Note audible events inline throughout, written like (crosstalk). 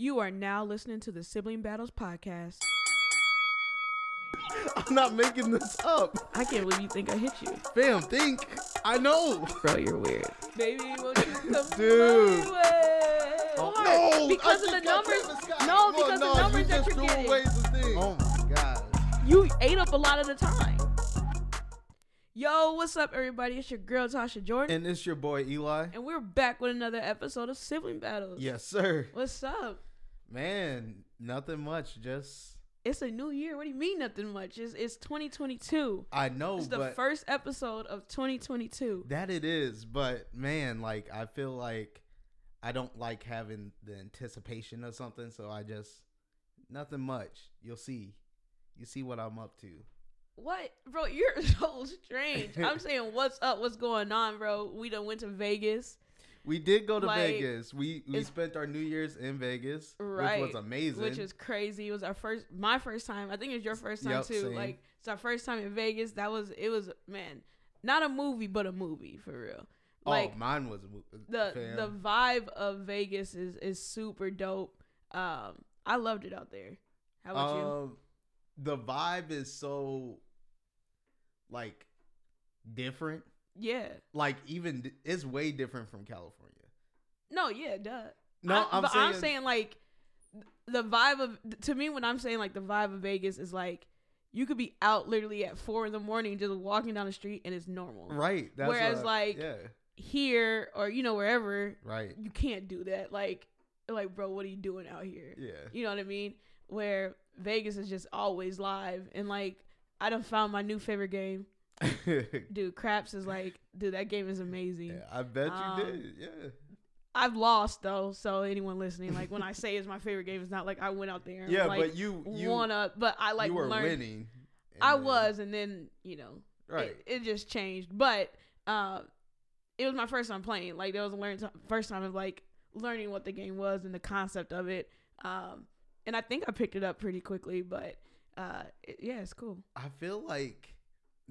You are now listening to the Sibling Battles podcast. (laughs) I'm not making this up. I can't believe you think I hit you. Fam, think. I know. Bro, you're weird. Baby, won't you come Dude. my way? Oh, no, because I of the numbers. Travis No, Well, because no, the numbers you that just you're threw getting. away the thing. Oh my god. You ate up a lot of the time. Yo, what's up, everybody? It's your girl Tasha Jordan, And it's your boy Eli. and we're back with another episode of Sibling Battles. Yes, sir. What's up? Man, nothing much. Just It's a new year. What do you mean nothing much? It's, it's 2022. I know, It's the first episode of 2022. that it is. But man, like I feel like I don't like having the anticipation of something, so I just nothing much. You'll see. You see what I'm up to. What, bro? You're (laughs) so strange. I'm (laughs) saying, what's up? What's going on, bro? We done went to Vegas, We did go to Like, Vegas. We we spent our New Year's in Vegas, Right, which was amazing. which is crazy. It was our first, my first time. I think it was your first time Yep, too. same. Like it's our first time in Vegas. That was it. Was man, not a movie, but a movie for real. Like oh, mine was a mo- the fam. the vibe of Vegas is is super dope. Um, I loved it out there. How about you? um, the vibe is so like different. Yeah. Like even it's way different from California. No, yeah, duh. No, I, I'm but saying, I'm saying like the vibe of to me when I'm saying like the vibe of Vegas is like you could be out literally at four in the morning just walking down the street and it's normal. right. Whereas, like, yeah, Here or you know wherever right, you can't do that. Like like bro, what are you doing out here? yeah, You know what I mean? Where Vegas is just always live and like I done found my new favorite game. (laughs) Dude, craps is like dude, that game is amazing. yeah. I bet you Um, did. Yeah, I've lost though, so anyone listening, like when I say it's my favorite game, it's not like I went out there and yeah. like but you you won up, but I like you were learned. winning. I then- was, and then you know, right. it, it just changed. But uh, it was my first time playing. Like that was a learn first time of like learning what the game was and the concept of it. Um, and I think I picked it up pretty quickly. But uh, it, yeah, it's cool. I feel like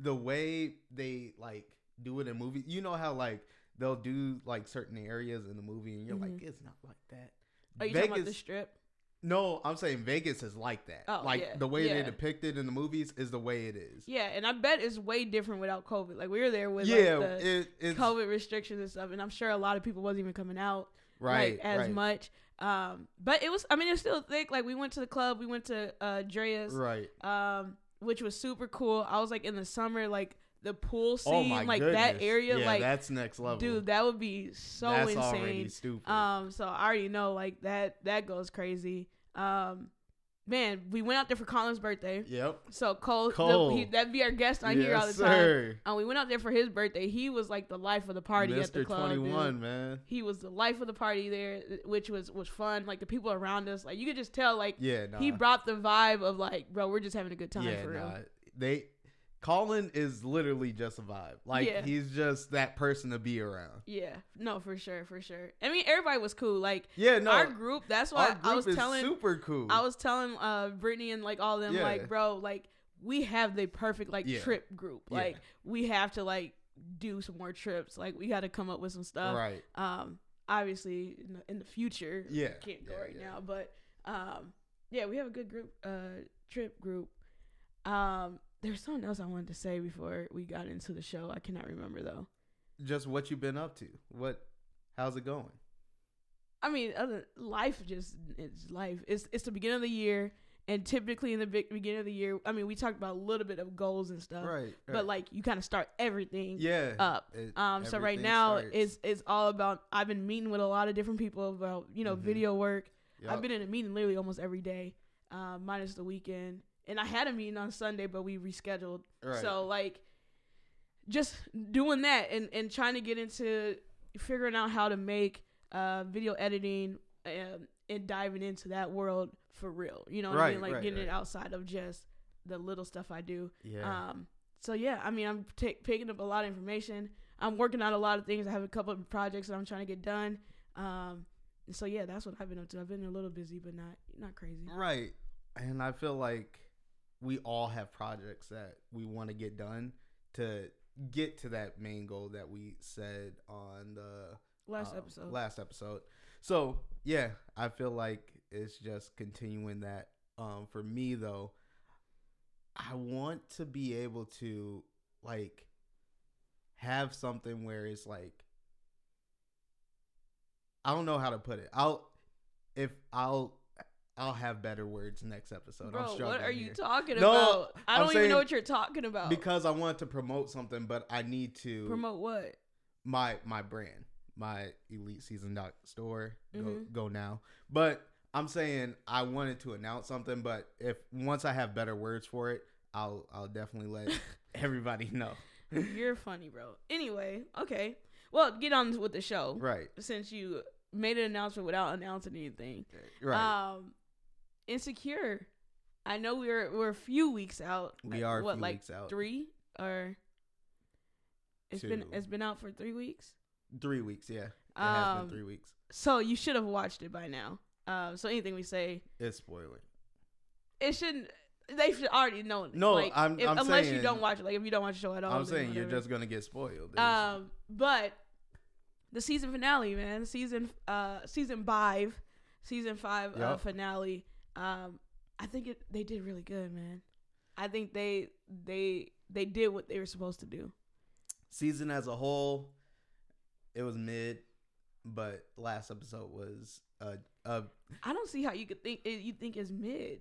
the way they like do it in movies, you know how like they'll do like certain areas in the movie, and you're like, Mhm. it's not like that. Are you talking about the strip? No, I'm saying Vegas is like that. Oh, like yeah, the way yeah. they depict it in the movies is the way it is. Yeah, and I bet it's way different without COVID. Like we were there with yeah, like, the it, COVID restrictions and stuff, and I'm sure a lot of people wasn't even coming out. right like as right, much. Um, but it was. I mean, it's still thick. Like we went to the club. We went to uh Drai's, right. um, which was super cool. I was like in the summer, like the pool scene, Oh like goodness. that area, yeah, like that's next level, dude, that would be so that's already insane. stupid. Um, so I already know like that that goes crazy. Um, man, we went out there for Colin's birthday. yep. So Cole, Cole. The, he, that'd be our guest on here all the time. sir. And we went out there for his birthday. He was like the life of the party Mr. at the club. dude. 21, man. He was the life of the party there, which was was fun. Like the people around us, like you could just tell, like Yeah, nah. he brought the vibe of like, bro, we're just having a good time yeah, for real. nah. They Colin is literally just a vibe. Like Yeah. he's just that person to be around. Yeah, no, for sure, for sure. I mean, everybody was cool. Like Yeah, no. our group, that's why our group I was is telling, super cool. I was telling uh Brittany and like all of them, Yeah. like, bro, like we have the perfect like Yeah. trip group. Like we have to like do some more trips. Like we got to come up with some stuff. right. Um, obviously in the, in the future, Yeah, can't go right now, but um, yeah, we have a good group, uh, trip group. Um, there's something else I wanted to say before we got into the show. I cannot remember though. Just what you've been up to. What how's it going? I mean, other life just it's life. It's it's the beginning of the year, and typically in the big beginning of the year, I mean, we talked about a little bit of goals and stuff, right. but like you kind of start everything yeah. up. it- Um, so right now starts. it's it's all about. I've been meeting with a lot of different people about you know Mhm. video work. I've been in a meeting literally almost every day, um, minus the weekend. And I had a meeting on Sunday, but we rescheduled. Right. So like, just doing that and and trying to get into figuring out how to make uh, video editing um, and diving into that world for real. You know what I Right, mean? Like right, getting it outside of just the little stuff I do. yeah. Um, so yeah, I mean, I'm ta picking up a lot of information. I'm working on a lot of things. I have a couple of projects that I'm trying to get done. Um, so yeah, that's what I've been up to. I've been a little busy, but not not crazy. Right. And I feel like we all have projects that we want to get done to get to that main goal that we said on the Last um, episode. Last episode. So, yeah, I feel like it's just continuing that. Um, for me though, I want to be able to like have something where it's like I don't know how to put it. I'll if I'll I'll have better words next episode. Bro, what are you here. talking No, about? I I'm don't even know what you're talking about. because I want to promote something, but I need to promote what? my my brand, my elite season dot store. Go Mhm. go now. But I'm saying I wanted to announce something, but if once I have better words for it, I'll I'll definitely let (laughs) everybody know. (laughs) You're funny, bro. Anyway, okay. Well, get on with the show. right. Since you made an announcement without announcing anything. Right. Um, Insecure. I know we're we're a few weeks out. we are a what few like weeks out. three or it's been it's been out for three weeks. Three weeks, yeah. It has Um, been three weeks. So you should have watched it by now. Um, so anything we say, It's spoiling. it shouldn't. They should already know. it. No, like, I'm- if- I'm unless you don't watch it. Like if you don't watch the show at all, I'm saying you're just gonna get spoiled. There's- Um, but the season finale, man, season uh season five, season five uh, finale. Um, I think it they did really good, man. I think they they they did what they were supposed to do. season as a whole, it was mid, but last episode was uh uh I don't see how you could think it, you think it's mid.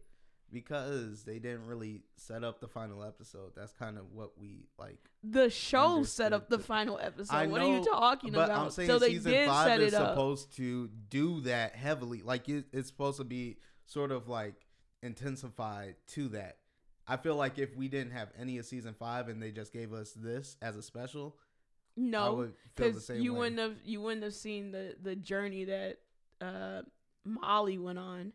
because they didn't really set up the final episode. That's kind of what we like. The show set up the final episode. I what are you talking but about? I'm saying so they season did five set is it up. supposed to do that heavily. Like it, it's supposed to be sort of like intensified to that. I feel like if we didn't have any of season five and they just gave us this as a special, no, would feel the because you way. wouldn't have you wouldn't have seen the the journey that uh Molly went on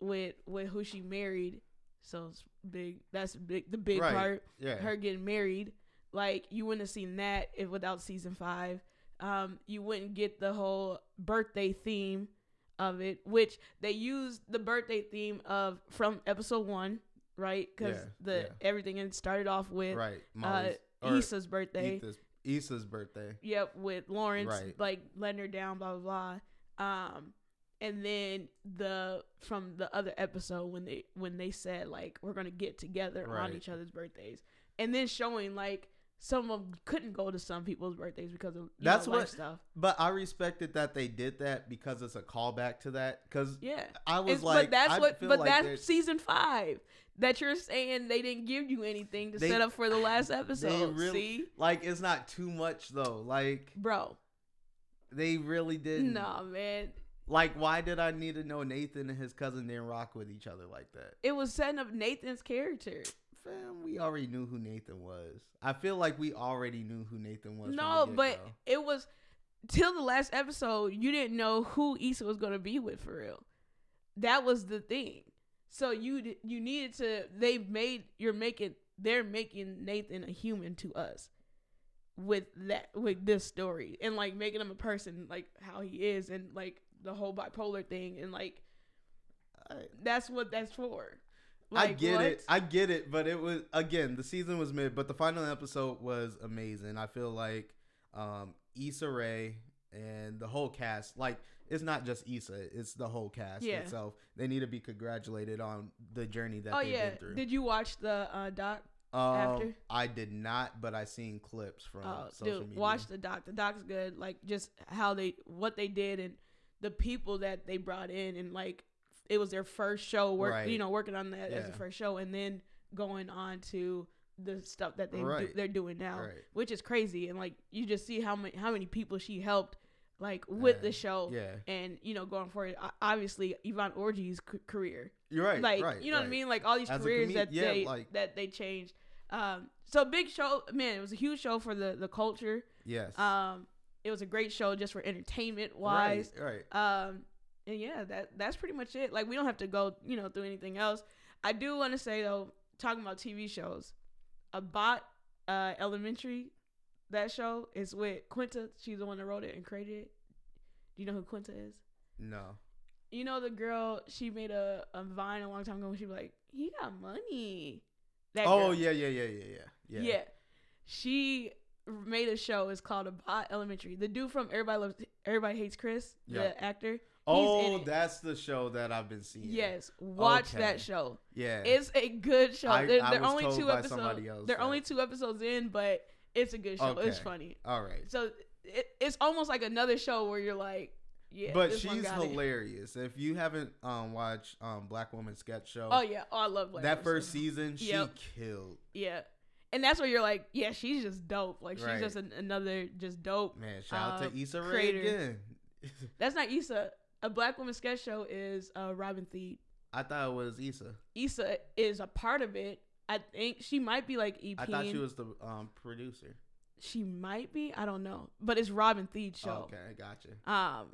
with with who she married. So it's big. That's big. The big Right. part. yeah, Her getting married. Like you wouldn't have seen that if without season five. Um, you wouldn't get the whole birthday theme of it, which they used the birthday theme of from episode one, right? Because Yeah, the yeah. everything it started off with right. uh, Molly's, or Issa's birthday. Etha's, Issa's birthday. Yep, with Lawrence Right. like letting her down, blah blah blah. Um, and then the from the other episode when they when they said like we're gonna get together on each other's birthdays, and then showing like some of them couldn't go to some people's birthdays because of you That's know, what- stuff. But I respected that they did that because it's a callback to that. Because Yeah, I was It's- like, but that's I what. But like that's there's- season five. That you're saying they didn't give you anything to They- set up for the last (sighs) episode. really- See, like it's not too much though. Like bro, they really didn't. nah, man. Like why did I need to know Nathan and his cousin didn't rock with each other like that? It was setting up Nathan's character. Fam, we already knew who Nathan was. I feel like we already knew who Nathan was. No, but it was till the last episode. You didn't know who Issa was gonna be with for real. That was the thing. So you you needed to. They made you're making they're making Nathan a human to us with that with this story and like making him a person like how he is and like the whole bipolar thing and like I- that's what that's for. I get what? it. I get it, but it was again the season was mid, but the final episode was amazing. I feel like um Issa Rae and the whole cast, like it's not just Issa, it's the whole cast Yeah. itself. They need to be congratulated on the journey that oh they've yeah. been through. Did you watch the uh, doc? um, after? I did not, but I seen clips from Oh, social dude, media. watch the doc. The doc's good. Like just how they, what they did, and the people that they brought in, and like it was their first show. Work, Right. you know, working on that as a first show, and then going on to the stuff that they do, Right. they're doing now, Right. which is crazy. And like you just see how many how many people she helped, like with the show. Yeah, And you know, going forward, obviously Yvonne Orji's c- career, you're right. like right, you know what I mean like all these As careers comed- that yeah, they like- that they changed um so big show man it was a huge show for the the culture Yes. um it was a great show just for entertainment wise Right. Right. um and yeah that that's pretty much it. Like we don't have to go you know through anything else. I do want to say though talking about tv shows about uh elementary that show is with quinta. She's the one that wrote it and created it. Do you know who quinta is? No. you know the girl she made a, a vine a long time ago when she was like he got money. That Oh girl. yeah, yeah, yeah, yeah, yeah. yeah. She made a show. It's called Abbott Elementary. The dude from everybody loves everybody hates chris Yeah. the actor Oh, it. that's the show that I've been seeing. Yes, watch Okay. that show. Yeah. It's a good show. I- they're I they're only two episodes. they're that- only two episodes in, but it's a good show. It's funny. All right. So it, it's almost like another show where you're like, yeah. but she's it. hilarious. If you haven't um watched um Black Woman Sketch Show, Oh yeah, oh I love Black that Widow first much. season, she Yep. killed. Yeah, and that's where you're like, yeah, she's just dope. Like she's Right. just an, another just dope. Man, shout out Uh, to Issa Rae again. (laughs) That's not Issa. A Black Woman sketch show is uh, Robin Thede. I thought it was Issa. Issa is a part of it. I think she might be like EP. I thought she was the um producer. She might be. I don't know, but it's Robin Thede's show. Okay, gotcha. Um,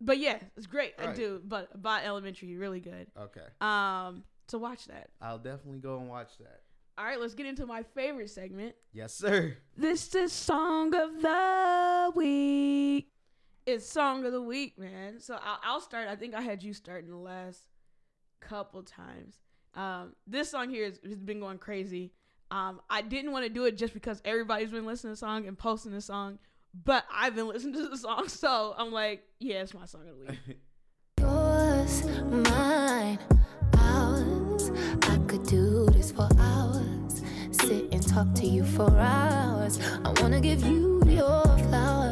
but yeah, it's great. I Right. do. But Abbott Elementary, really good. Okay, Um, so watch that. I'll definitely go and watch that. All right, let's get into my favorite segment. Yes, sir. This is song of the week. It's song of the week, man. So I'll, I'll start. I think I had you start in the last couple times. Um, this song here has, has been going crazy. Um, I didn't want to do it just because everybody's been listening to the song and posting the song, but I've been (laughs) listening to the song, so I'm like, yeah, it's my song of the week. (laughs) Yours, mine, ours. I could do this for hours. Sit and talk to you for hours. I wanna give you your flowers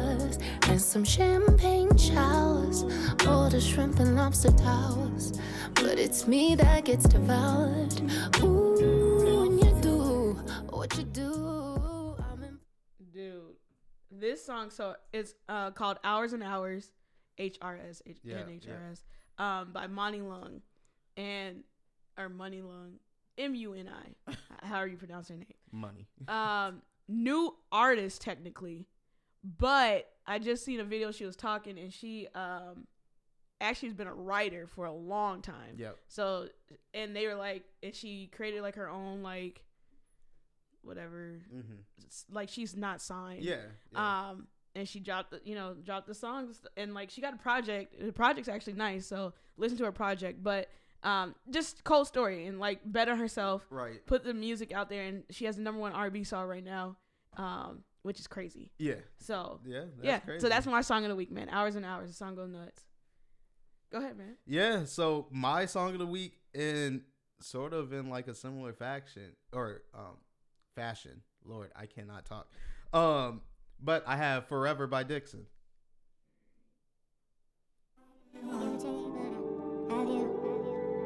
and some champagne showers. All the shrimp and lobster towers. But it's me that gets devoured. Ooh, when you do what you do, I'm in. Dude, this song so it's uh called Hours and Hours, H R S H Yeah, N H R S, um by Muni Long, and or Muni Long, M U N I, however you pronounce her name. Money. Um, new artist technically, but I just seen a video she was talking and she um actually has been a writer for a long time. Yep. So and they were like, and she created like her own like whatever Mm-hmm. like she's not signed. Yeah. yeah. Um, and she dropped the, you know, dropped the songs, and like she got a project. The project's actually nice, so listen to her project. But um, just cold story and like better herself, right. put the music out there, and she has the number one R&B song right now, um, which is crazy. Yeah. So Yeah. That's yeah, Crazy. so that's my song of the week, man. Hours and hours, the song goes nuts. Go ahead, man. Yeah, so my song of the week in sort of in like a similar faction or um fashion. Lord, I cannot talk. Um but I have Forever by Dixson.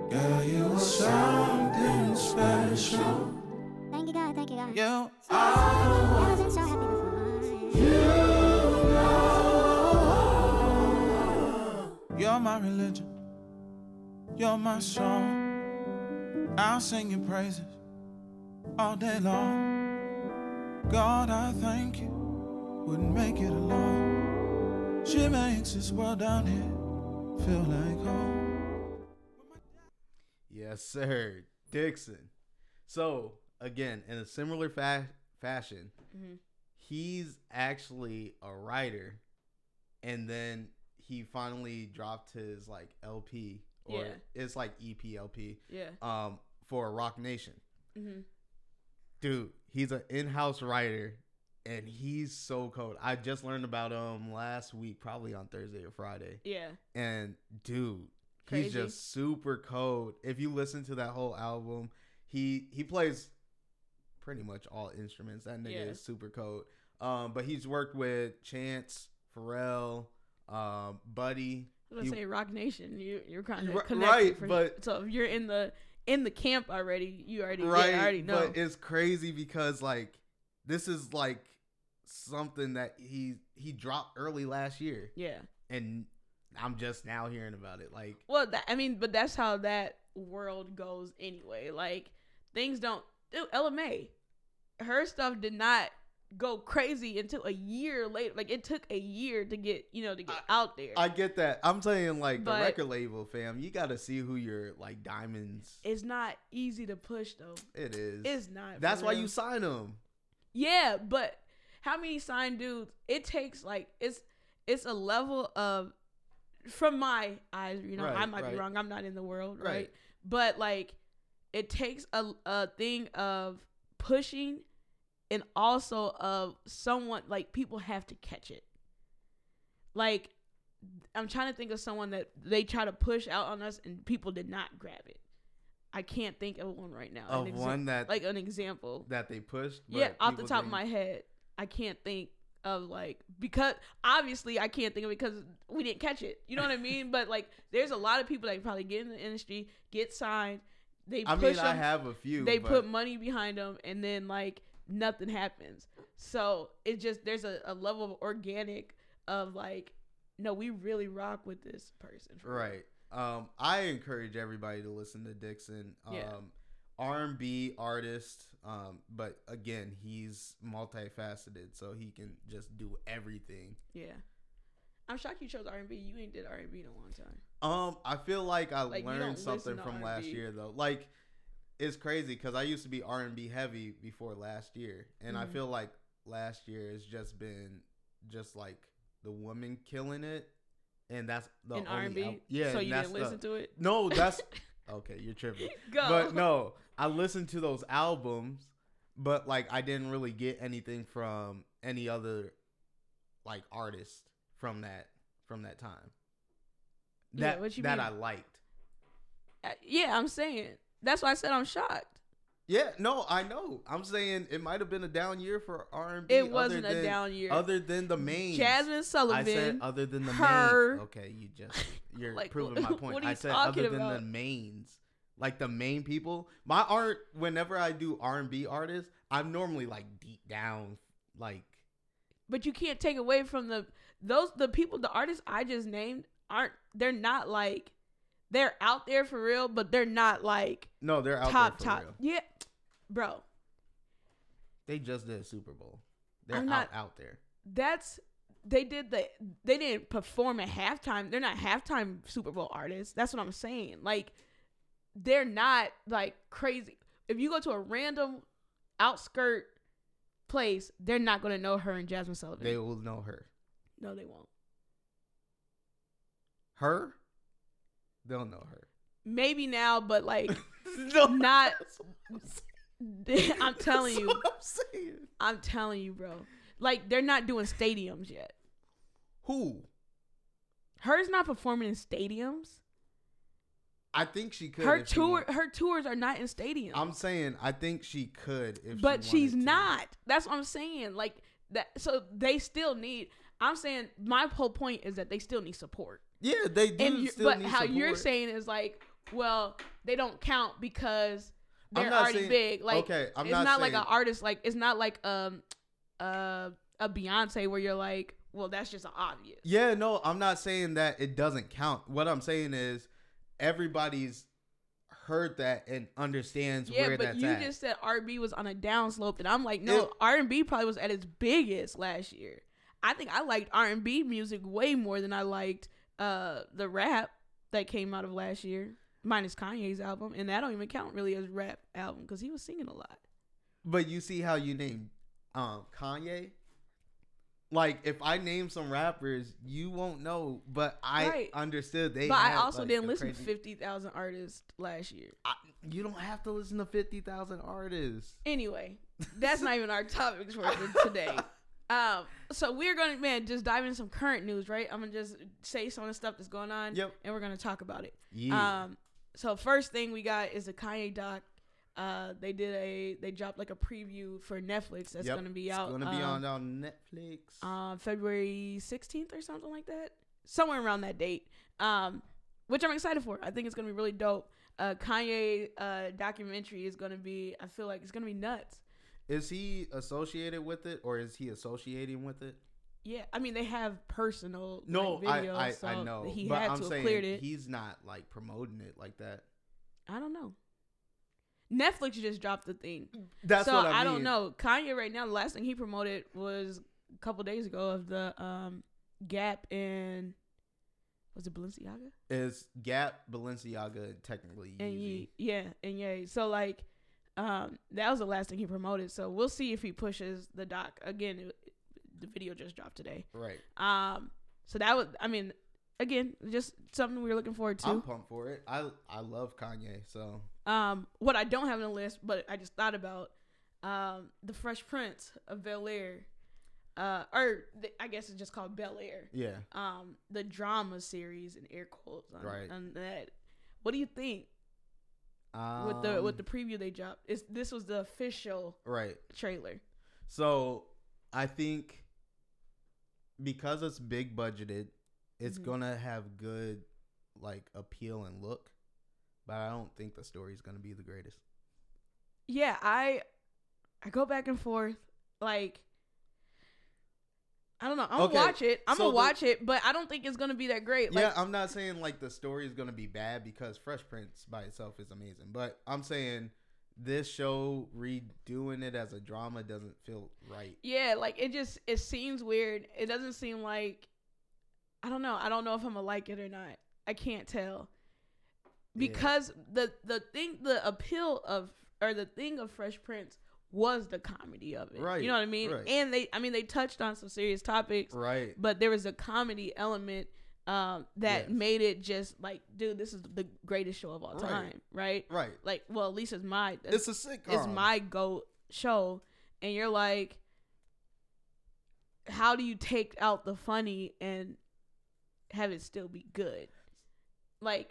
Girl, you something special. Thank you, God. Thank you, God. You Never been so happy before. You're my religion. You're my song. I'll sing your praises all day long. God, I thank you. Wouldn't make it alone. She makes this world down here feel like home. Yes, sir. Dixson. So, again, in a similar fa- fashion, Mhm. he's actually a writer and then he finally dropped his like LP or Yeah. it's like E EPLP Yeah. um for Roc Nation. hmm Dude, he's an in-house writer and he's so cold. I just learned about him last week, probably on Thursday or Friday. Yeah. And dude, Crazy. he's just super cold. If you listen to that whole album, he he plays pretty much all instruments. That nigga Yeah. is super cold. Um, but he's worked with Chance, Pharrell, um, Buddy. I was gonna say Roc Nation. You you're kind of connected, right, for- but- so if you're in the in the camp already, you already right, yeah, already know. but it's crazy because like this is like something that he he dropped early last year, yeah. and I'm just now hearing about it. Like, Well, that, I mean, but that's how that world goes anyway. Like things don't. Dude, LMA, her stuff did not go crazy until a year later. Like it took a year to get you know to get out there. I get that. I'm saying like But- the record label, fam. You got to see who your like diamonds. it's not easy to push though. It is. It's not. That's why real. you sign them. Yeah, but how many signed dudes? It takes like it's it's a level of from my eyes, you know, I might right. be wrong. I'm not in the world, right? Right. But like it takes a a thing of pushing and also of someone like people have to catch it. Like I'm trying to think of someone that they try to push out on us and people did not grab it. I can't think of one right now. Of An one that like an example. that they pushed. yeah, off the top of didn't- my head, I can't think of like because obviously I can't think of it because we didn't catch it. You know what I mean? (laughs) but like, there's a lot of people that probably get in the industry, get signed, they I mean, I have a few. they but put money behind them, and then like nothing happens. So it just there's a, a level of organic of like, no, we really rock with this person. Right. Um, I encourage everybody to listen to Dixson. Um, Yeah. R&B artist. Um, but again, he's multifaceted, so he can just do everything. Yeah, I'm shocked you chose R&B. You ain't did R&B in a long time. Um, I feel like I Like, learned something from last R&B. year though. Like, it's crazy because I used to be R and B heavy before last year, and I Mhm. feel like last year has just been just like the woman killing it, and that's the in only R&B, yeah, So you didn't the- listen to it. No, that's (laughs) okay. You're tripping. (laughs) Go. But no, I listened to those albums, but like I didn't really get anything from any other like artist from that from that time. Yeah, That what you that mean? I liked. Uh, yeah, I'm saying that's why I said I'm shocked. Yeah, no, I know. I'm saying it might have been a down year for R and B. It wasn't a down year. Other than the main Jasmine I Sullivan. said other than the her- main. Okay, you just (laughs) you're Like, proving my point. I said other than the mains, like the main people. My art. Whenever I do R and B artists, I'm normally like deep down, like but you can't take away from the those the people the artists I just named aren't they're not like they're out there for real, but they're not like no, they're out top there for top. real. Yeah, bro, They just did Super Bowl. They're I'm out not- out there. that's they did the they didn't perform at halftime. They're not halftime Super Bowl artists. That's what I'm saying. Like they're not like crazy. If you go to a random outskirt place, they're not gonna know her and Jasmine Sullivan. They will know her. no, they won't. Her, they'll know her. Maybe now, but like (laughs) no, not. (laughs) (laughs) I'm telling you, I'm saying. I'm telling you, bro. Like they're not doing stadiums yet. Who? Her's not performing in stadiums. I think she could. Her tour, her tours are not in stadiums. I'm saying I think she could if but she she's to. not. That's what I'm saying. Like that. So they still need. I'm saying my whole point is that they still need support. Yeah, they do. and you, but how you're saying is like, well, they don't count because they're already saying- big. Like okay, I'm it's not not, like an artist. Like it's not like um uh a Beyonce where you're like, well, that's just obvious. Yeah, no, I'm not saying that it doesn't count. What I'm saying is everybody's heard that and understands Yeah, where but you at. just said R&B was on a downslope, and I'm like, no, It- R&B probably was at its biggest last year. I think I liked R&B music way more than I liked uh the rap that came out of last year, minus Kanye's album, and that don't even count really as rap album because he was singing a lot. But you see how you name um Kanye? Like if I name some rappers, you won't know, but I Right. understood they but I also like, didn't listen to fifty thousand artists last year. I, you don't have to listen to 50,000 artists. Anyway, that's not even our topics for today. (laughs) Um, so we're gonna man just dive into some current news, right? I'm gonna just say some of the stuff that's going on, Yep. and we're gonna talk about it. Yeah. Um, so first thing we got is the Kanye doc. Uh, they did a they dropped like a preview for Netflix that's Yep, gonna be out. it's gonna be um, on on Netflix. uh, February 16th or something like that, somewhere around that date. Um, which I'm excited for. I think it's gonna be really dope. Uh, Kanye uh documentary is gonna be. I feel like it's gonna be nuts. Is he associated with it or is he associating with it? Yeah, I mean they have personal No, like, videos, I I, so I know. he but had I'm to have saying cleared it. he's not like promoting it like that. I don't know. Netflix just dropped the thing. That's so what I, I, don't know. Kanye right now, the last thing he promoted was a couple days ago of the um Gap and was it Balenciaga Is Gap, Balenciaga, technically and Yeezy. Ye, yeah, and yeah. So like, um, that was the last thing he promoted. So we'll see if he pushes the doc again. It, the video just dropped today. Right. Um, so that was, I mean, again, just something we were looking forward to. I'm pumped for it. I I love Kanye, so Um, what I don't have on the list, but I just thought about, um, the Fresh Prince of Bel Air. uh, or th- I guess it's just called Bel Air. Yeah. Um, the drama series and air quotes on, Right. on that. What do you think with the with the Um, preview they dropped? Is this was the official right. trailer? So I think because it's big budgeted, it's Mhm. gonna have good like appeal and look, but I don't think the story is gonna be the greatest. Yeah, I I go back and forth. Like I don't know. I'm Okay, gonna watch it. I'm so gonna the- watch it, but I don't think it's gonna be that great. Like, yeah, I'm not saying like the story is gonna be bad because Fresh Prince by itself is amazing, but I'm saying this show redoing it as a drama doesn't feel right. yeah, like it just it seems weird. It doesn't seem like I don't know. I don't know if I'm gonna like it or not. I can't tell Yeah. because the the thing the appeal of or the thing of Fresh Prince was the comedy of it. Right, You know what I mean? right. And they I mean they touched on some serious topics. Right. but there was a comedy element um, that Yes. made it just like, dude, this is the greatest show of all time, right? Right. Like, well, at least it's my It's a sitcom. it's my goat show, and you're like, how do you take out the funny and have it still be good? Like,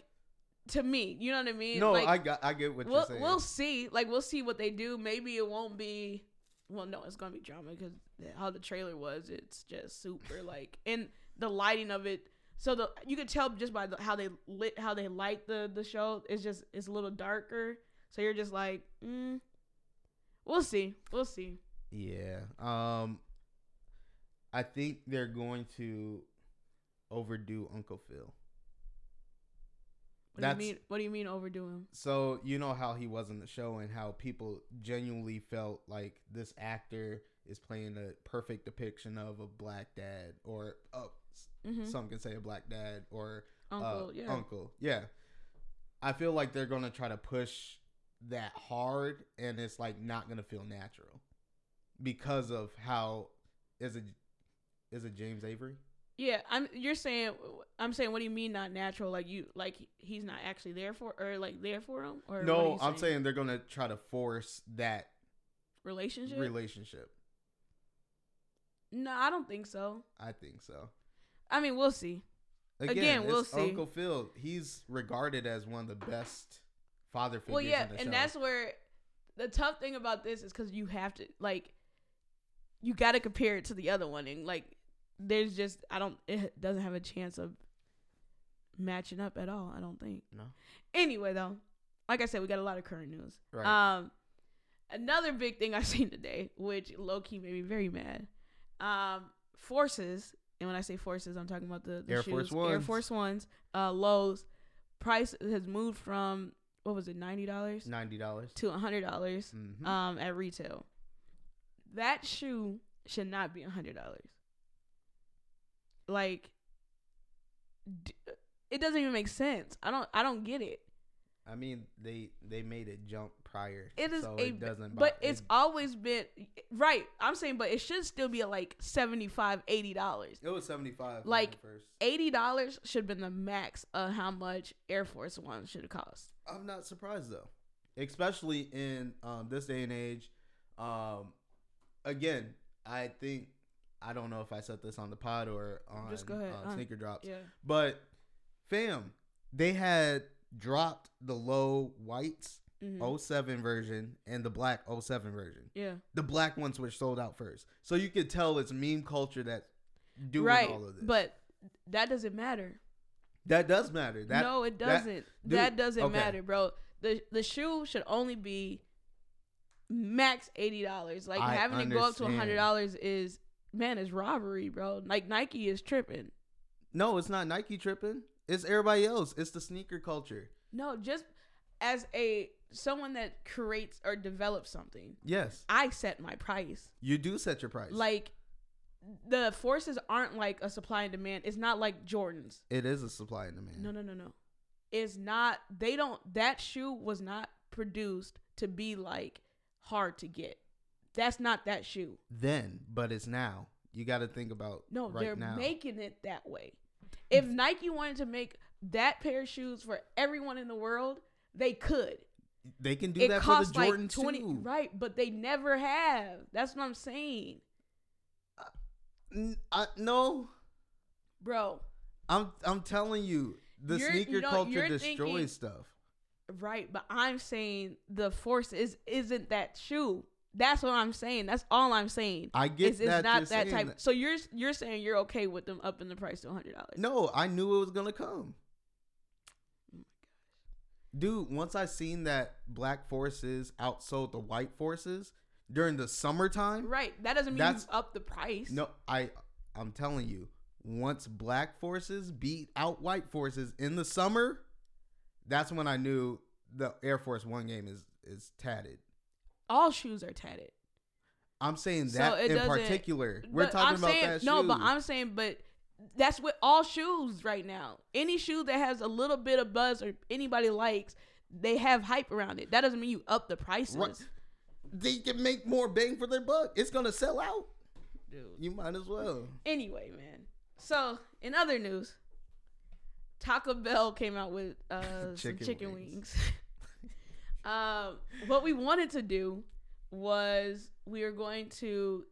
to me, you know what I mean? No, like, I got I get what you're we'll saying. we'll see. Like, we'll see what they do. Maybe it won't be. Well, no, it's gonna be drama because how the trailer was, it's just super like, and the lighting of it. So the you could tell just by the, how they lit, how they light the the show. It's just it's a little darker. So you're just like, mm, we'll see, we'll see. Yeah. Um I think they're going to overdo Uncle Phil. What That's- do you mean? What do you mean overdo him? So you know how he was in the show and how people genuinely felt like this actor is playing a perfect depiction of a black dad or uh, s- hmm some can say a black dad or Uncle, uh, yeah. uncle. Yeah. I feel like they're gonna try to push that hard, and it's like not gonna feel natural because of how is it is it James Avery? Yeah, I'm. You're saying. I'm saying. What do you mean not natural? Like you, like he's not actually there for, or like there for him, or no, you I'm saying they're gonna try to force that relationship. relationship. no, I don't think so. I think so. I mean, we'll see. Again, Again, we'll see. Uncle Phil, he's regarded as one of the best father figures. Well, yeah, and show. that's where the tough thing about this is because you have to like, you got to compare it to the other one, and like, there's just I don't. It doesn't have a chance of matching up at all. I don't think. no Anyway, though, like I said, we got a lot of current news. right. Um, another big thing I've (laughs) seen today, which low key made me very mad. Um, forces, and when I say forces, I'm talking about the, the Air shoes. Force Air Force Ones. Uh, Lowe's price has moved from what was it, ninety dollars Ninety dollars. to hundred dollars. Mm-hmm. Um, at retail. That shoe should not be hundred dollars. Like, d- it doesn't even make sense. I don't. I don't get it. I mean, they they made it jump prior. It is so a, it doesn't. but it's it- always been right. I'm saying, but it should still be like 75 80 dollars. it was seventy five. like-. 80 dollars should have been the max of how much Air Force One should have cost. I'm not surprised though, especially in um, this day and age. Um, again, I think I don't know if I said this on the pod or on Just go ahead, uh, on- sneaker drops, Yeah, but fam, they had dropped the low whites Mhm. 07 version and the black 07 version. yeah, The black ones were sold out first, so you could tell it's meme culture that's doing right. all of this. But that doesn't matter. that does matter. That no, it doesn't. dude, that doesn't okay. matter, bro. the The shoe should only be max eighty dollars. Like I having to go up to hundred dollars is man it's robbery, bro. Like Nike is tripping. no, it's not Nike tripping. It's everybody else. It's the sneaker culture. No, just as a someone that creates or develops something, Yes, I set my price. you do set your price. Like the forces aren't like a supply and demand. It's not like Jordans. it is a supply and demand. No, no, no, no. It's not. They don't. That shoe was not produced to be like hard to get. That's not that shoe. Then, but it's now. You got to think about No, right they're now. making it that way. If Nike wanted to make that pair of shoes for everyone in the world, they could. they can do it that for the costs Jordan like 20 too. right, but they never have. That's what I'm saying. Uh, n- I, no, bro. I'm I'm telling you, the You're- sneaker you know, culture destroys thinking- stuff. Right, but I'm saying the force is isn't that shoe. That's what I'm saying. That's all I'm saying. I get It's, it's that not that type. that. So you're you're saying you're okay with them upping the price to hundred dollars? No, I knew it was gonna come. Oh Dude, once I seen that black forces outsold the white forces during the summertime, Right. That doesn't mean That's- you up the price. no, I I'm telling you, once black forces beat out white forces in the summer, that's when I knew the Air Force One game is is tatted. All shoes are tatted. I'm saying that it in particular. We're talking I'm about saying, that No, but I'm saying, but that's with all shoes right now. Any shoe that has a little bit of buzz or anybody likes, they have hype around it. That doesn't mean you up the prices. Right. They can make more bang for their buck. It's gonna sell out. Dude. You might as well. Anyway, man. So in other news, Taco Bell came out with uh, (laughs) some Chicken chicken wings. wings. (laughs) um, what we wanted to do was we were going to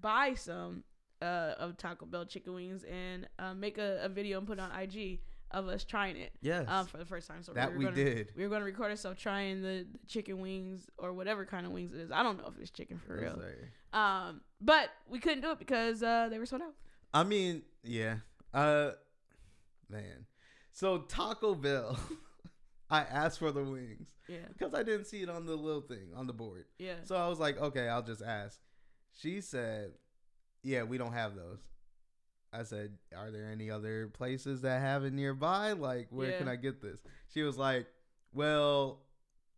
buy some uh, of Taco Bell chicken wings and uh, make a, a video and put it on IG of us trying it Yes. um, for the first time. So that were we gonna, did. We were going to record ourselves trying the, the chicken wings or whatever kind of wings it is. I don't know if it's chicken for real. Um, but we couldn't do it because uh, they were sold out. I mean, yeah. Uh man. So Taco Bell (laughs) (laughs) I asked for the wings Yeah, because I didn't see it on the little thing on the board. yeah. So I was like, okay, I'll just ask. She said, "Yeah, we don't have those." I said, "Are there any other places that have it nearby? Like, where can I get this?" She was like, "Well,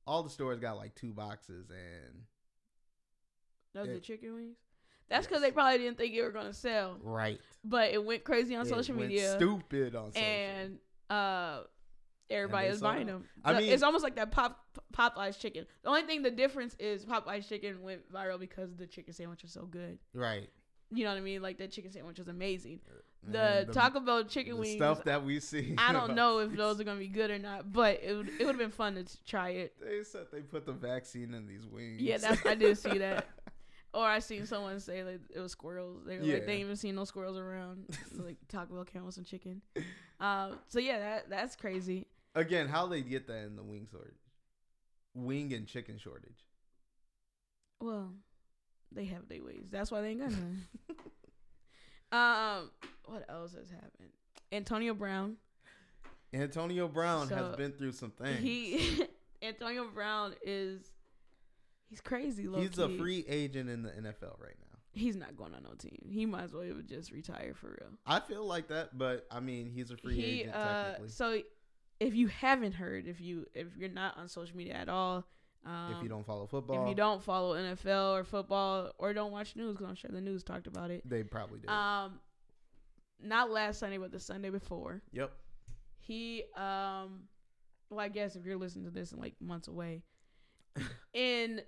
all the stores got like two boxes, and Those It- the chicken wings. That's because Yes. they probably didn't think it were gonna sell, right, but it went crazy on It social went media, stupid on social. and uh, everybody is buying them. I The- mean- it's almost like that pop Popeyes chicken. The only thing the difference is Popeyes chicken went viral because the chicken sandwich was so good. right, You know what I mean? Like the chicken sandwich was amazing. Uh, the, Man, Taco Bell chicken the wings. stuff that we see. I don't know if those are gonna be good or not, but it would it would have been fun to try it. They said they put the vaccine in these wings. Yeah, that's I did see that. (laughs) Or I seen someone say like it was squirrels. They were Yeah. like they ain't even seen no squirrels around. (laughs) Like Taco Bell came with some chicken. Um, so yeah, that that's crazy. Again, how they get that in the wing shortage? Wing and chicken shortage. Well, they have their ways. That's why they ain't got none. (laughs) um, what else has happened? Antonio Brown. Antonio Brown has been through some things. He (laughs) Antonio Brown is he's crazy. Low He's a free agent in the NFL right now. He's not going on no team. He might as well just retire for real. I feel like that, but I mean, he's a free he agent uh technically. so if you haven't heard if you if you're not on social media at all um, if you don't follow football, if you don't follow NFL or football or don't watch news because I'm sure the news talked about it they probably did. um not last Sunday but the Sunday before yep. he um well I guess if you're listening to this in like months away (laughs) in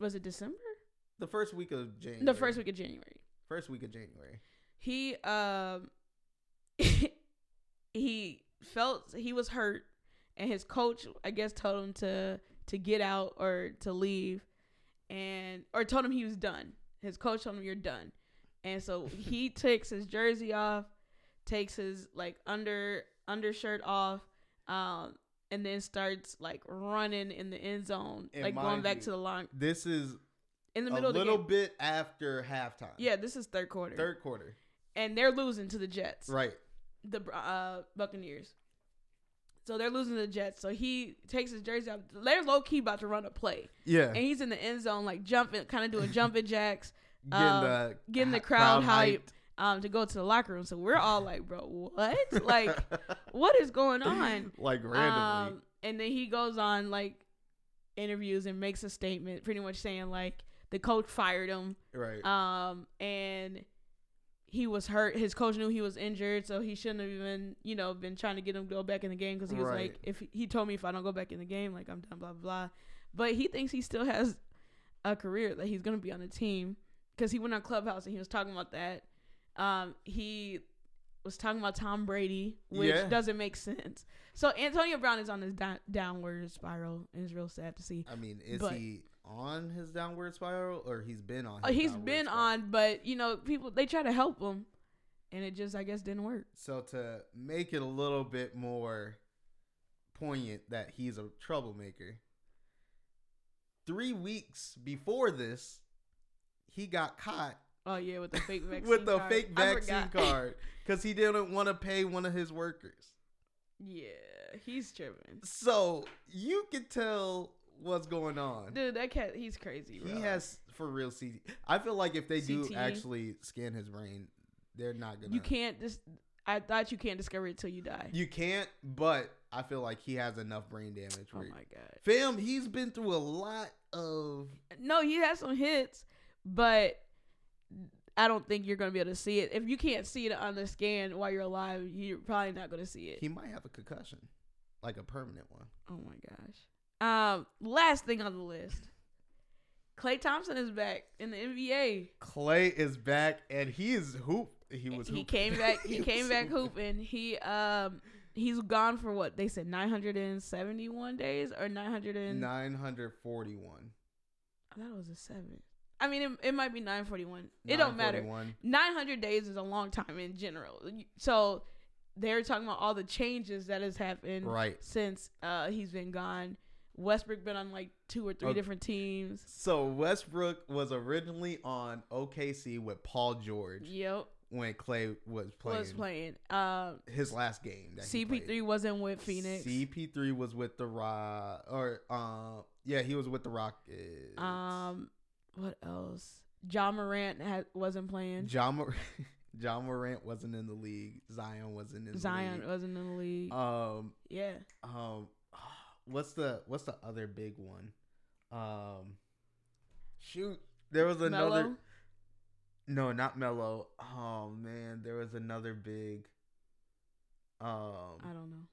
was it December The first week of January. the first week of January First week of January. he um (laughs) he felt he was hurt and his coach i guess told him to to get out or to leave and or told him he was done his coach told him you're done and so he (laughs) takes his jersey off takes his like under undershirt off um and then starts like running in the end zone And like going back you, to the line This is in the a middle of the little bit after halftime. yeah this is third quarter Third quarter. and they're losing to the jets Right. the uh, Buccaneers. So they're losing to the Jets. So he takes his jersey off. They're low key about to run a play, Yeah. and he's in the end zone, like jumping, kind of doing jumping jacks, (laughs) Getting um, the getting the hy- crowd, hyped, hyped. Um, to go to the locker room. So we're all like, "Bro, what? like, (laughs) what is going on?" like randomly. Um, and then he goes on like interviews and makes a statement, pretty much saying like the coach fired him, right. um, and he was hurt. His coach knew he was injured, so he shouldn't have even, you know, been trying to get him to go back in the game because he was Right. like, if he told me if I don't go back in the game, like I'm done, blah blah blah. But he thinks he still has a career that he's gonna be on the team because he went on Clubhouse and he was talking about that. Um, he was talking about Tom Brady, which Yeah. doesn't make sense. So Antonio Brown is on his down, downward spiral, and it's real sad to see. I mean, is But- he on his downward spiral or he's been on? His he's downward been spiral? on, but you know, people they try to help him, and it just I guess didn't work. So to make it a little bit more poignant that he's a troublemaker, three weeks before this, he got caught Oh yeah, with the fake (laughs) vaccine with the card. fake vaccine card because he didn't want to pay one of his workers. yeah, he's tripping. So you can tell what's going on. Dude, that cat, he's crazy. He has for real CT. I feel like if they do actually scan his brain, they're not gonna. You can't just. I thought you can't discover it till you die. You can't, but I feel like he has enough brain damage. oh my god. Fam, he's been through a lot of. No, he has some hits, but I don't think you're gonna be able to see it. If you can't see it on the scan while you're alive, you're probably not gonna see it. He might have a concussion, like a permanent one. oh my gosh. Um, last thing on the list. Klay Thompson is back in the NBA. Klay is back, and he is hoop. He was. he came back. He (laughs) was came back hooping. He um he's gone for what they said 971 days or 900 and Nine hundred forty-one. I thought it was a seven. I mean, it, it might be 941. It don't matter. 900 days is a long time in general. So they're talking about all the changes that has happened Right. since uh, he's been gone. Westbrook been on like two or three Okay. different teams. So Westbrook was originally on OKC with Paul George Yep, when Klay was playing, was playing. Um, his last game. That CP3 played. wasn't with Phoenix. CP3 was with the Rock, or uh, yeah, he was with the Rockets. um, what else? Ja Morant had, wasn't playing. John Mor- (laughs) Ja Morant wasn't in the league. Zion wasn't in the league. Zion wasn't in the league. Um, yeah, um, (sighs) what's the what's the other big one? Um, shoot, there was another. Melo. No, not Mello. Oh man, there was another big. Um, I don't know.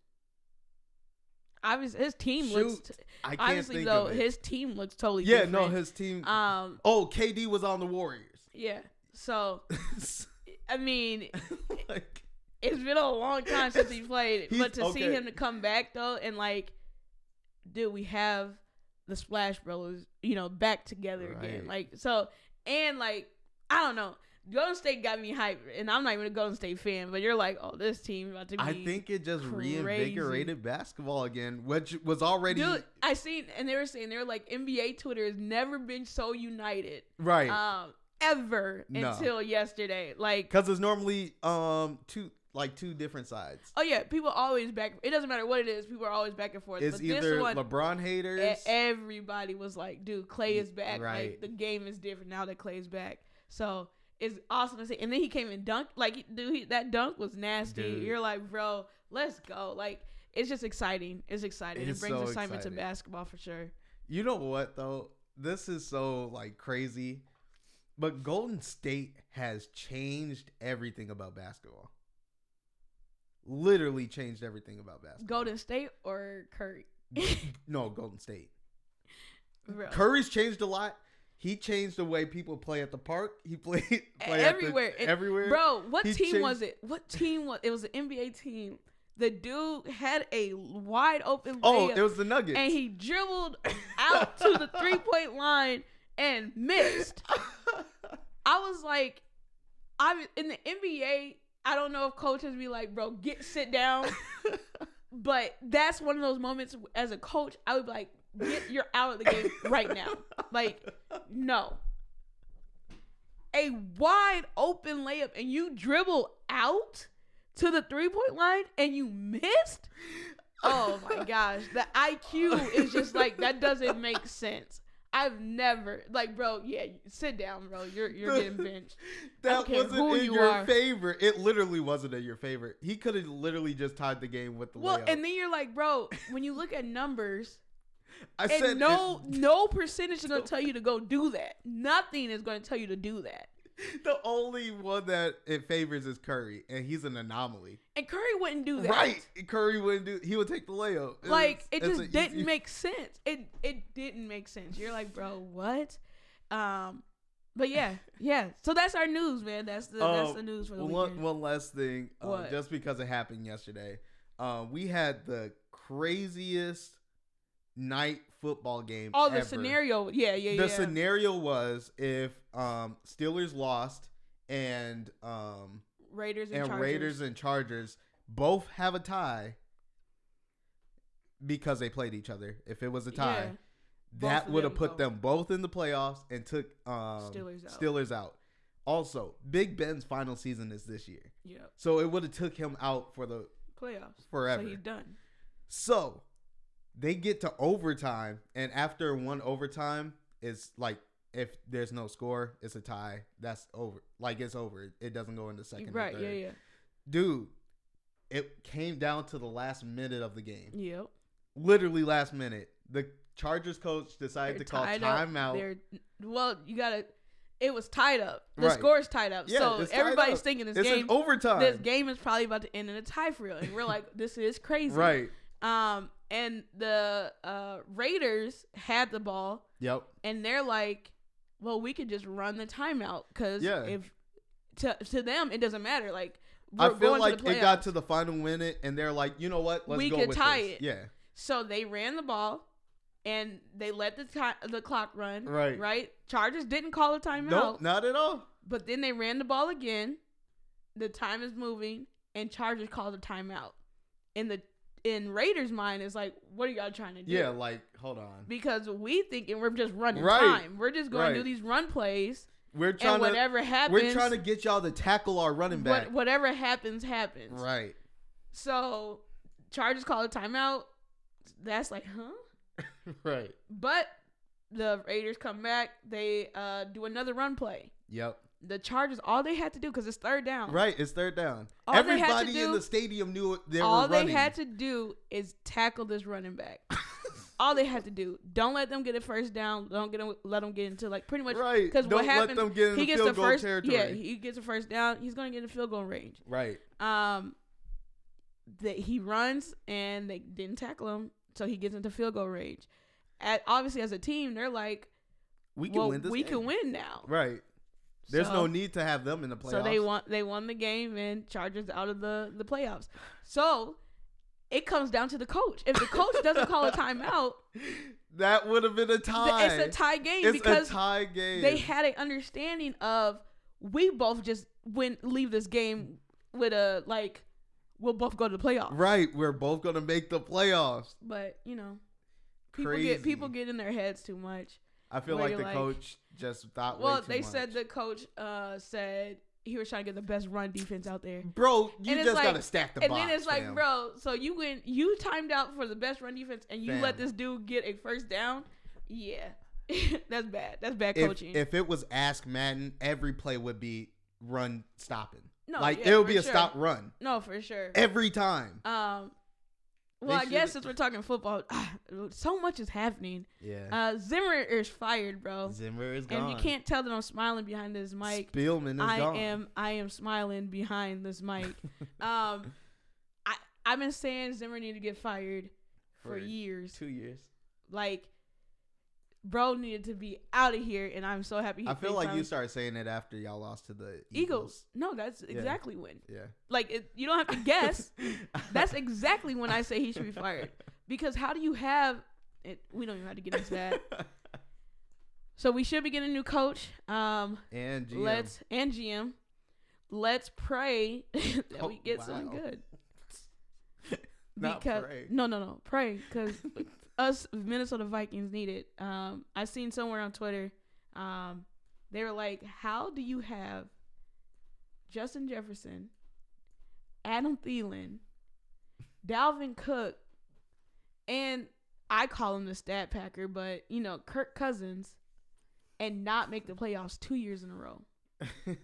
Obviously, his team Shoot, looks. I can't obviously, think though, of it. his team looks totally. yeah, different. no, his team. Um. oh, KD was on the Warriors. Yeah. So (laughs) I mean, (laughs) like, it's been a long time since he played, but to see him to come back though, and like, dude, we have the Splash Brothers, you know, back together again. Like, so and like, I don't know. Golden State got me hyped, and I'm not even a Golden State fan, but you're like, oh, this team about to be. I think it just crazy. reinvigorated basketball again, which was already Dude, I seen, and they were saying they were like NBA Twitter has never been so united, right um, ever No. until yesterday. Like, because it's normally um two like two different sides. oh yeah, people always back. It doesn't matter what it is, people are always back and forth. It's but either this one, LeBron haters. everybody was like, dude, Klay is back. Right. Like the game is different now that Klay's back. So it's awesome to see. And then he came and dunked. Like, dude, he, that dunk was nasty. Dude. You're like, bro, let's go. Like, it's just exciting. It's exciting. It's it brings so excitement to basketball for sure. You know what though? This is so like crazy. But Golden State has changed everything about basketball. Literally changed everything about basketball. Golden State or Curry? (laughs) no, Golden State. Bro. Curry's changed a lot. He changed the way people play at the park. He (laughs) played play at the- everywhere. Everywhere. Bro, what He team changed- was it? What team was it? Was an NBA team. The dude had a wide open oh, it was the Nuggets. and he dribbled out to the (laughs) three point line and missed. (laughs) I was like, I in the NBA. I don't know if coaches be like, bro, get sit down. but that's one of those moments as a coach, I would be like, get you're out of the game right now. Like, no. A wide open layup and you dribble out to the three point line and you missed? Oh my gosh. The IQ is just like that doesn't make sense. I've never like bro, yeah, sit down, bro. You're you're getting (laughs) benched. That wasn't in you your are. favor. It literally wasn't in your favor. He could have literally just tied the game with the Well, layup. and then you're like, bro, when you look at numbers, I and no it- no percentage is gonna tell you to go do that. Nothing is gonna tell you to do that. (laughs) the only one that it favors is Curry, and he's an anomaly. And Curry wouldn't do that. Right? Curry wouldn't do. He would take the layup. It's- Like it it's just an didn't easy- make sense. It it didn't make sense. You're like, bro, what? Um, But yeah, yeah. So that's our news, man. That's the that's Um, the news for the one, weekend. one last thing, uh, just because it happened yesterday. Um, we had the craziest night football game. Oh, the ever. scenario. Yeah, yeah, The yeah. The scenario was if um, Steelers lost and um, Raiders and, and Chargers. Raiders and Chargers both have a tie because they played each other. If it was a tie, Yeah. That would have put them both in the playoffs and took um, Steelers out. Steelers out. Also, Big Ben's final season is this year, Yeah. so it would have took him out for the Playoffs. Forever. So he's done. so they get to overtime, and after one overtime, it's like if there's no score, it's a tie. That's over. Like it's over. It doesn't go into second. right. Yeah. third. Yeah. dude, it came down to the last minute of the game. Yep. Literally last minute. The Chargers coach decided They're to call timeout. They're well. You gotta. It was tied up. The Right. score's tied up. Yeah, so everybody's thinking this It's game. overtime. This game is probably about to end in a tie for real, and we're like, this is crazy. (laughs) Right. Um. And the uh, Raiders had the ball, Yep. and they're like, well, we could just run the timeout because Yeah. if to to them it doesn't matter. Like I feel going like to the it got to the final minute, and they're like, you know what? Let's We go could with tie this. it. Yeah. So they ran the ball, and they let the time the clock run. Right. Right. Chargers didn't call a timeout. Nope, not at all. But then they ran the ball again. The time is moving, and Chargers called a timeout. In the in Raiders' mind, is like, what are y'all trying to do? Yeah, like hold on. Because we thinking we're just running Right. time. We're just going to do these run plays, We're trying and whatever to happens, we're trying to get y'all to tackle our running back. what, whatever happens, happens. Right. So Chargers call a timeout. That's like, huh? (laughs) right. But the Raiders come back. They uh, do another run play. Yep. The Chargers, all they had to do, because it's third down. Right. It's third down. All they had to Everybody in the stadium knew they all they had to do is tackle this running back. (laughs) all they had to do. Don't let them get a first down. Don't get them, let them get into like pretty much Right. Because what happens? get he gets the first. territory. Yeah, he gets a first down. He's gonna get in field goal range. Right. Um, that he runs and they didn't tackle him, so he gets into field goal range. At obviously as a team, they're like, We can well, win this we game. can win now. Right. There's So- no need to have them in the playoffs. So they won. They won the game, and Chargers out of the the playoffs. So it comes down to the coach. If the coach doesn't call a timeout, (laughs) that would have been a tie. it's a tie game It's because a tie game. they had an understanding of we both just win leave this game with a like we'll both go to the playoffs. right. We're both gonna make the playoffs. But you know, people Crazy. get people get in their heads too much. I feel like the like- coach just thought. way Well, they much. said the coach uh said he was trying to get the best run defense out there. Bro, you And just like- gotta stack the play. and box. then it's like, fam. bro, so you win, you timed out for the best run defense, and you let this dude get a first down. Yeah, (laughs) that's bad. That's bad if, coaching. if it was Ask Madden, every play would be run stopping. No, like yeah, it would be a sure. stop run no, for sure. every time. Um, well, I guess since we're talking football, (sighs) so much is happening. Yeah. Uh, Zimmer is fired, bro, Zimmer is gone. and you can't tell that I'm smiling behind this mic. Spielman is I gone. am I am smiling behind this mic. (laughs) um, I I've been saying Zimmer need to get fired for, For years. two years. Like, bro needed to be out of here, and I'm so happy. He I feel like you started saying it after y'all lost to the Eagles. Eagles. No, that's exactly when. Yeah. Like, it, you don't have to guess. that's exactly when I say he should be fired. (laughs) Because how do you have it? We don't even have to get into that. (laughs) So we should be getting a new coach. Um, and GM. let's and GM. Let's pray (laughs) that Oh, we get something good. Not because pray. no, no, no, pray because us Minnesota Vikings need it. Um, I seen somewhere on Twitter, um, they were like, "How do you have Justin Jefferson, Adam Thielen, Dalvin Cook, and I call him the stat packer, but you know Kirk Cousins, and not make the playoffs two years in a row? (laughs)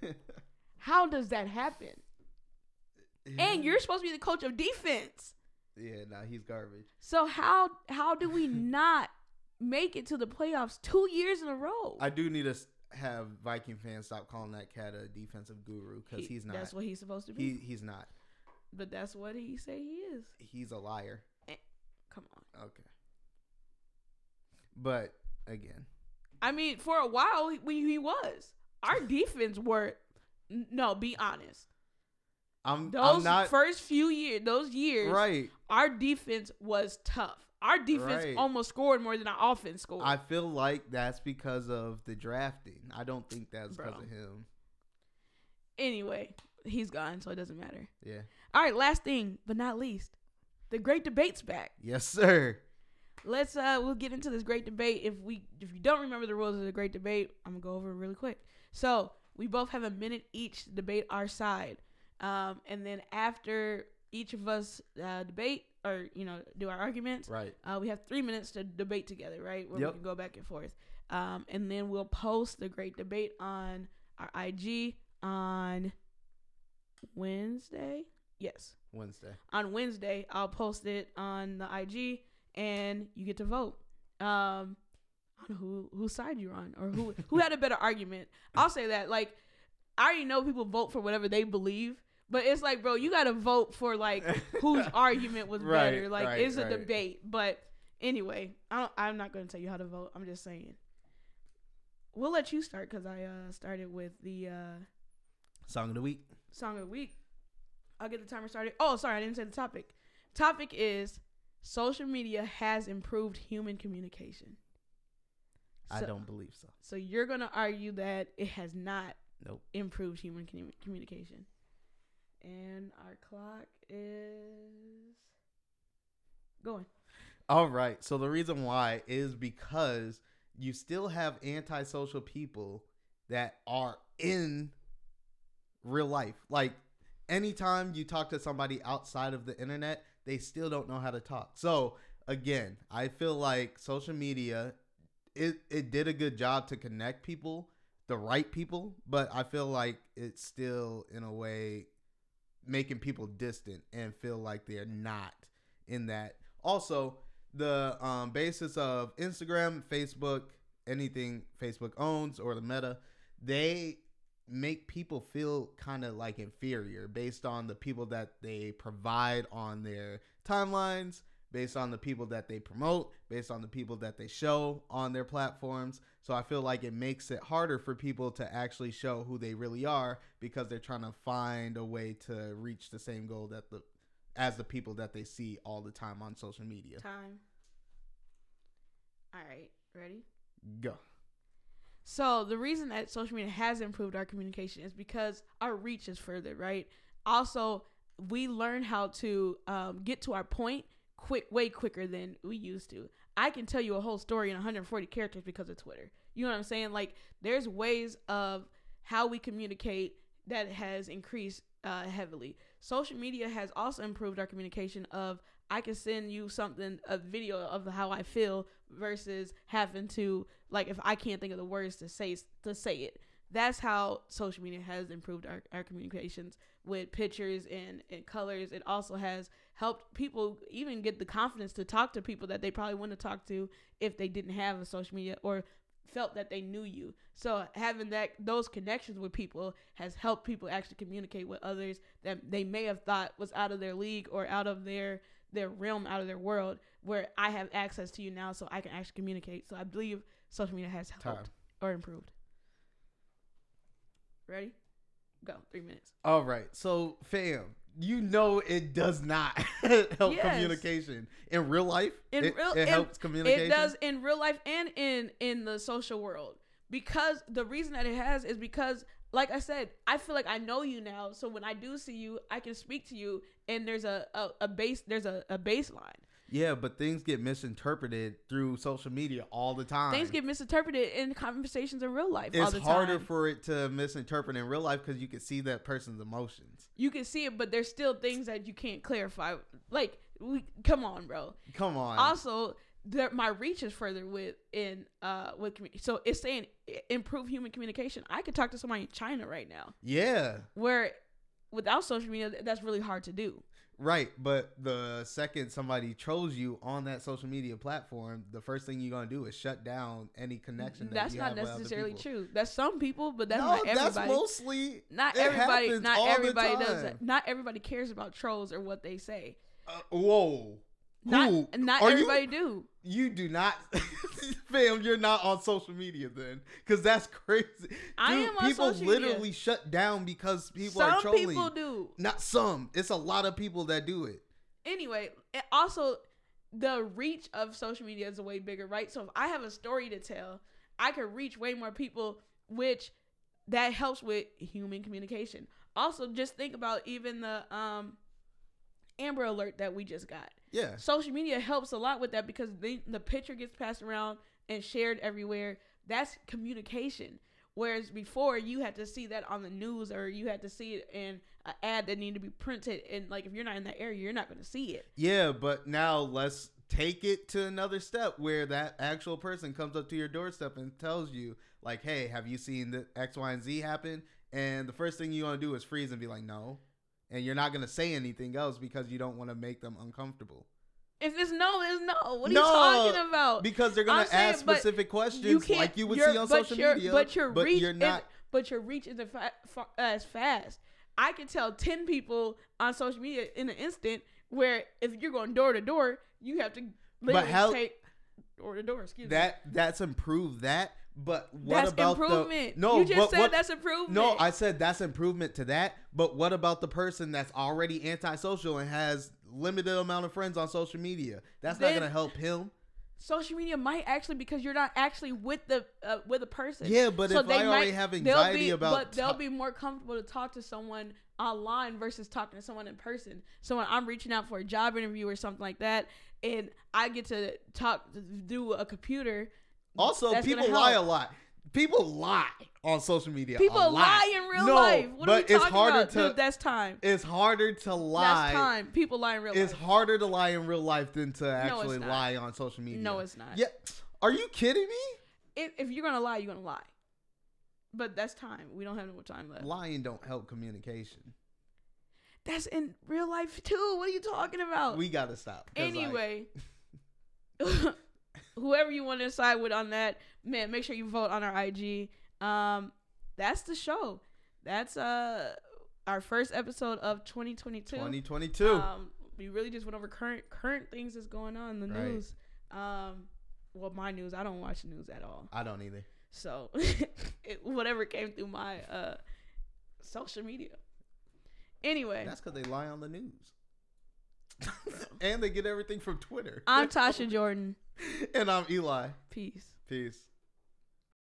How does that happen? And you're supposed to be the coach of defense." Yeah, nah, he's garbage. So how how do we (laughs) not make it to the playoffs two years in a row? I do need to have Viking fans stop calling that cat a defensive guru because He- he's not. That's what he's supposed to be. he he's not. but that's what he say he is. He's a liar. Eh, come on. Okay. But again, I mean, for a while we, he was. our defense were no. Be honest. I'm, Those I'm not first few years, those years, right. our defense was tough. Our defense Right. almost scored more than our offense scored. I feel like that's because of the drafting. I don't think that's because of him. anyway, he's gone, so it doesn't matter. Yeah. All right, last thing but not least, the great debate's back. Yes, sir. Let's uh, we'll get into this great debate. If we if you don't remember the rules of the great debate, I'm gonna go over it really quick. So we both have a minute each to debate our side, um, and then after each of us uh, debate or you know do our arguments, Right. Uh, we have three minutes to debate together, right? Where Yep. we can go back and forth. Um, and then we'll post the great debate on our IG on Wednesday. Yes, Wednesday. on Wednesday. I'll post it on the IG, and you get to vote. Um, on who whose side you're on, or who who had a better (laughs) argument. I'll say that. Like, I already know people vote for whatever they believe. But it's like, bro, you gotta vote for like whose (laughs) argument was Right, better. Like, right, it's a right. debate. But anyway, I don't, I'm not gonna tell you how to vote. I'm just saying. We'll let you start because I uh, started with the uh, Song of the week. song of the week. I'll get the timer started. Oh, sorry, I didn't say the topic. Topic is social media has improved human communication. I don't believe so. So you're gonna argue that it has not Nope. improved human commu- communication. And our clock is going. All right. So the reason why is because you still have antisocial people that are in real life. Like anytime you talk to somebody outside of the internet, they still don't know how to talk. So again, I feel like social media it it did a good job to connect people, the right people, but I feel like it's still in a way making people distant and feel like they're not in that. Also, the um, basis of Instagram, Facebook, anything Facebook owns or the meta, they make people feel kind of like inferior based on the people that they provide on their timelines, based on the people that they promote, based on the people that they show on their platforms. So I feel like it makes it harder for people to actually show who they really are because they're trying to find a way to reach the same goal that the as the people that they see all the time on social media. Time. All right, ready? Go. So the reason that social media has improved our communication is because our reach is further, right? Also, we learn how to um, get to our point quick, way quicker than we used to. I can tell you a whole story in 140 characters because of Twitter. You know what I'm saying? Like, there's ways of how we communicate that has increased uh, heavily. Social media has also improved our communication of I can send you something, a video of how I feel versus having to like if I can't think of the words to say to say it. That's how social media has improved our, our communications with pictures and, and colors. It also has helped people even get the confidence to talk to people that they probably wouldn't have talked to if they didn't have a social media or felt that they knew you. So having that those connections with people has helped people actually communicate with others that they may have thought was out of their league or out of their their realm, out of their world, where I have access to you now so I can actually communicate. So I believe social media has helped Time. or improved. Ready? Go. Three minutes. All right. So, fam, you know it does not (laughs) help Yes. communication in real life. In it, real- it in- helps communication. It does in real life and in in the social world. Because the reason that it has is because like I said, I feel like I know you now. So when I do see you, I can speak to you and there's a a, a base there's a, a baseline. Yeah, but things get misinterpreted through social media all the time. Things get misinterpreted in conversations in real life all it's harder for it to misinterpret in real life because you can see that person's emotions. you can see it, but there's still things that you can't clarify. Like we come on, bro. Come on. also there, my reach is further with in uh with so it's saying improve human communication i could talk to somebody in china right now yeah, where without social media that's really hard to do right. But the second somebody trolls you on that social media platform, the first thing you're gonna do is shut down any connection. That that's you not have with other necessarily true that's some people but that's no, not everybody that's mostly not everybody not everybody does that not everybody cares about trolls or what they say Uh, whoa. not Who? not Are everybody you, do You do not, (laughs) fam. You're not on social media then, because that's crazy. Dude, I am on people social media. literally shut down because people Some are trolling. people do. Not some. It's a lot of people that do it. Anyway, it also the reach of social media is way bigger, right? So if I have a story to tell, I can reach way more people, which that helps with human communication. Also, just think about even the um Amber Alert that we just got. Yeah. Social media helps a lot with that because they, the picture gets passed around and shared everywhere. That's communication. Whereas before, you had to see that on the news or you had to see it in an ad that needed to be printed. And like, if you're not in that area, you're not going to see it. Yeah, but now let's take it to another step where that actual person comes up to your doorstep and tells you, like, hey, have you seen the X, Y, and Z happen? And the first thing you want to do is freeze and be like, no. And you're not going to say anything else because you don't want to make them uncomfortable. If it's no, it's no. What are No, you talking about? Because they're going I'm to saying, ask specific questions like you would see on social your- media. But your reach, you're not. is, but your reach isn't fa- fa- as fast. I can tell ten people on social media in an instant. Where if you're going door to door, you have to literally how- take door to door. Excuse me. that that's improved that. But what That's about improvement. the no? you just but said what, that's improvement. No, I said that's improvement to that. But what about the person that's already antisocial and has limited amount of friends on social media? That's not gonna help him. social media might actually because you're not actually with the uh, with a person. Yeah, but if they I already might- have they'll anxiety be, about but they'll ta- be more comfortable to talk to someone online versus talking to someone in person. So when I'm reaching out for a job interview or something like that, and I get to talk do a computer. Also, that's people lie a lot. People lie on social media. a People lie in real No, life. What are we but it's harder about? to. Dude, that's time. it's harder to lie. That's time. People lie in real life. It's harder to lie in real life than to actually not. lie on social media. No, it's not. Yeah. Are you kidding me? If, if you're gonna lie, you're gonna lie. But that's time. We don't have no more time left. Lying don't help communication. That's in real life too. What are you talking about? We gotta stop. 'cause, like, Anyway, (laughs) whoever you want to side with on that, man, make sure you vote on our IG. Um, that's the show. That's uh our first episode of 2022. 2022. Um, we really just went over current current things that's going on in the Right. news. Um, well, my news. I don't watch news at all. I don't either. So (laughs) it, whatever came through my uh social media. Anyway, That's because they lie on the news. (laughs) and they get everything from Twitter. I'm (laughs) Tasha Jordan. (laughs) and I'm Eli. Peace. Peace.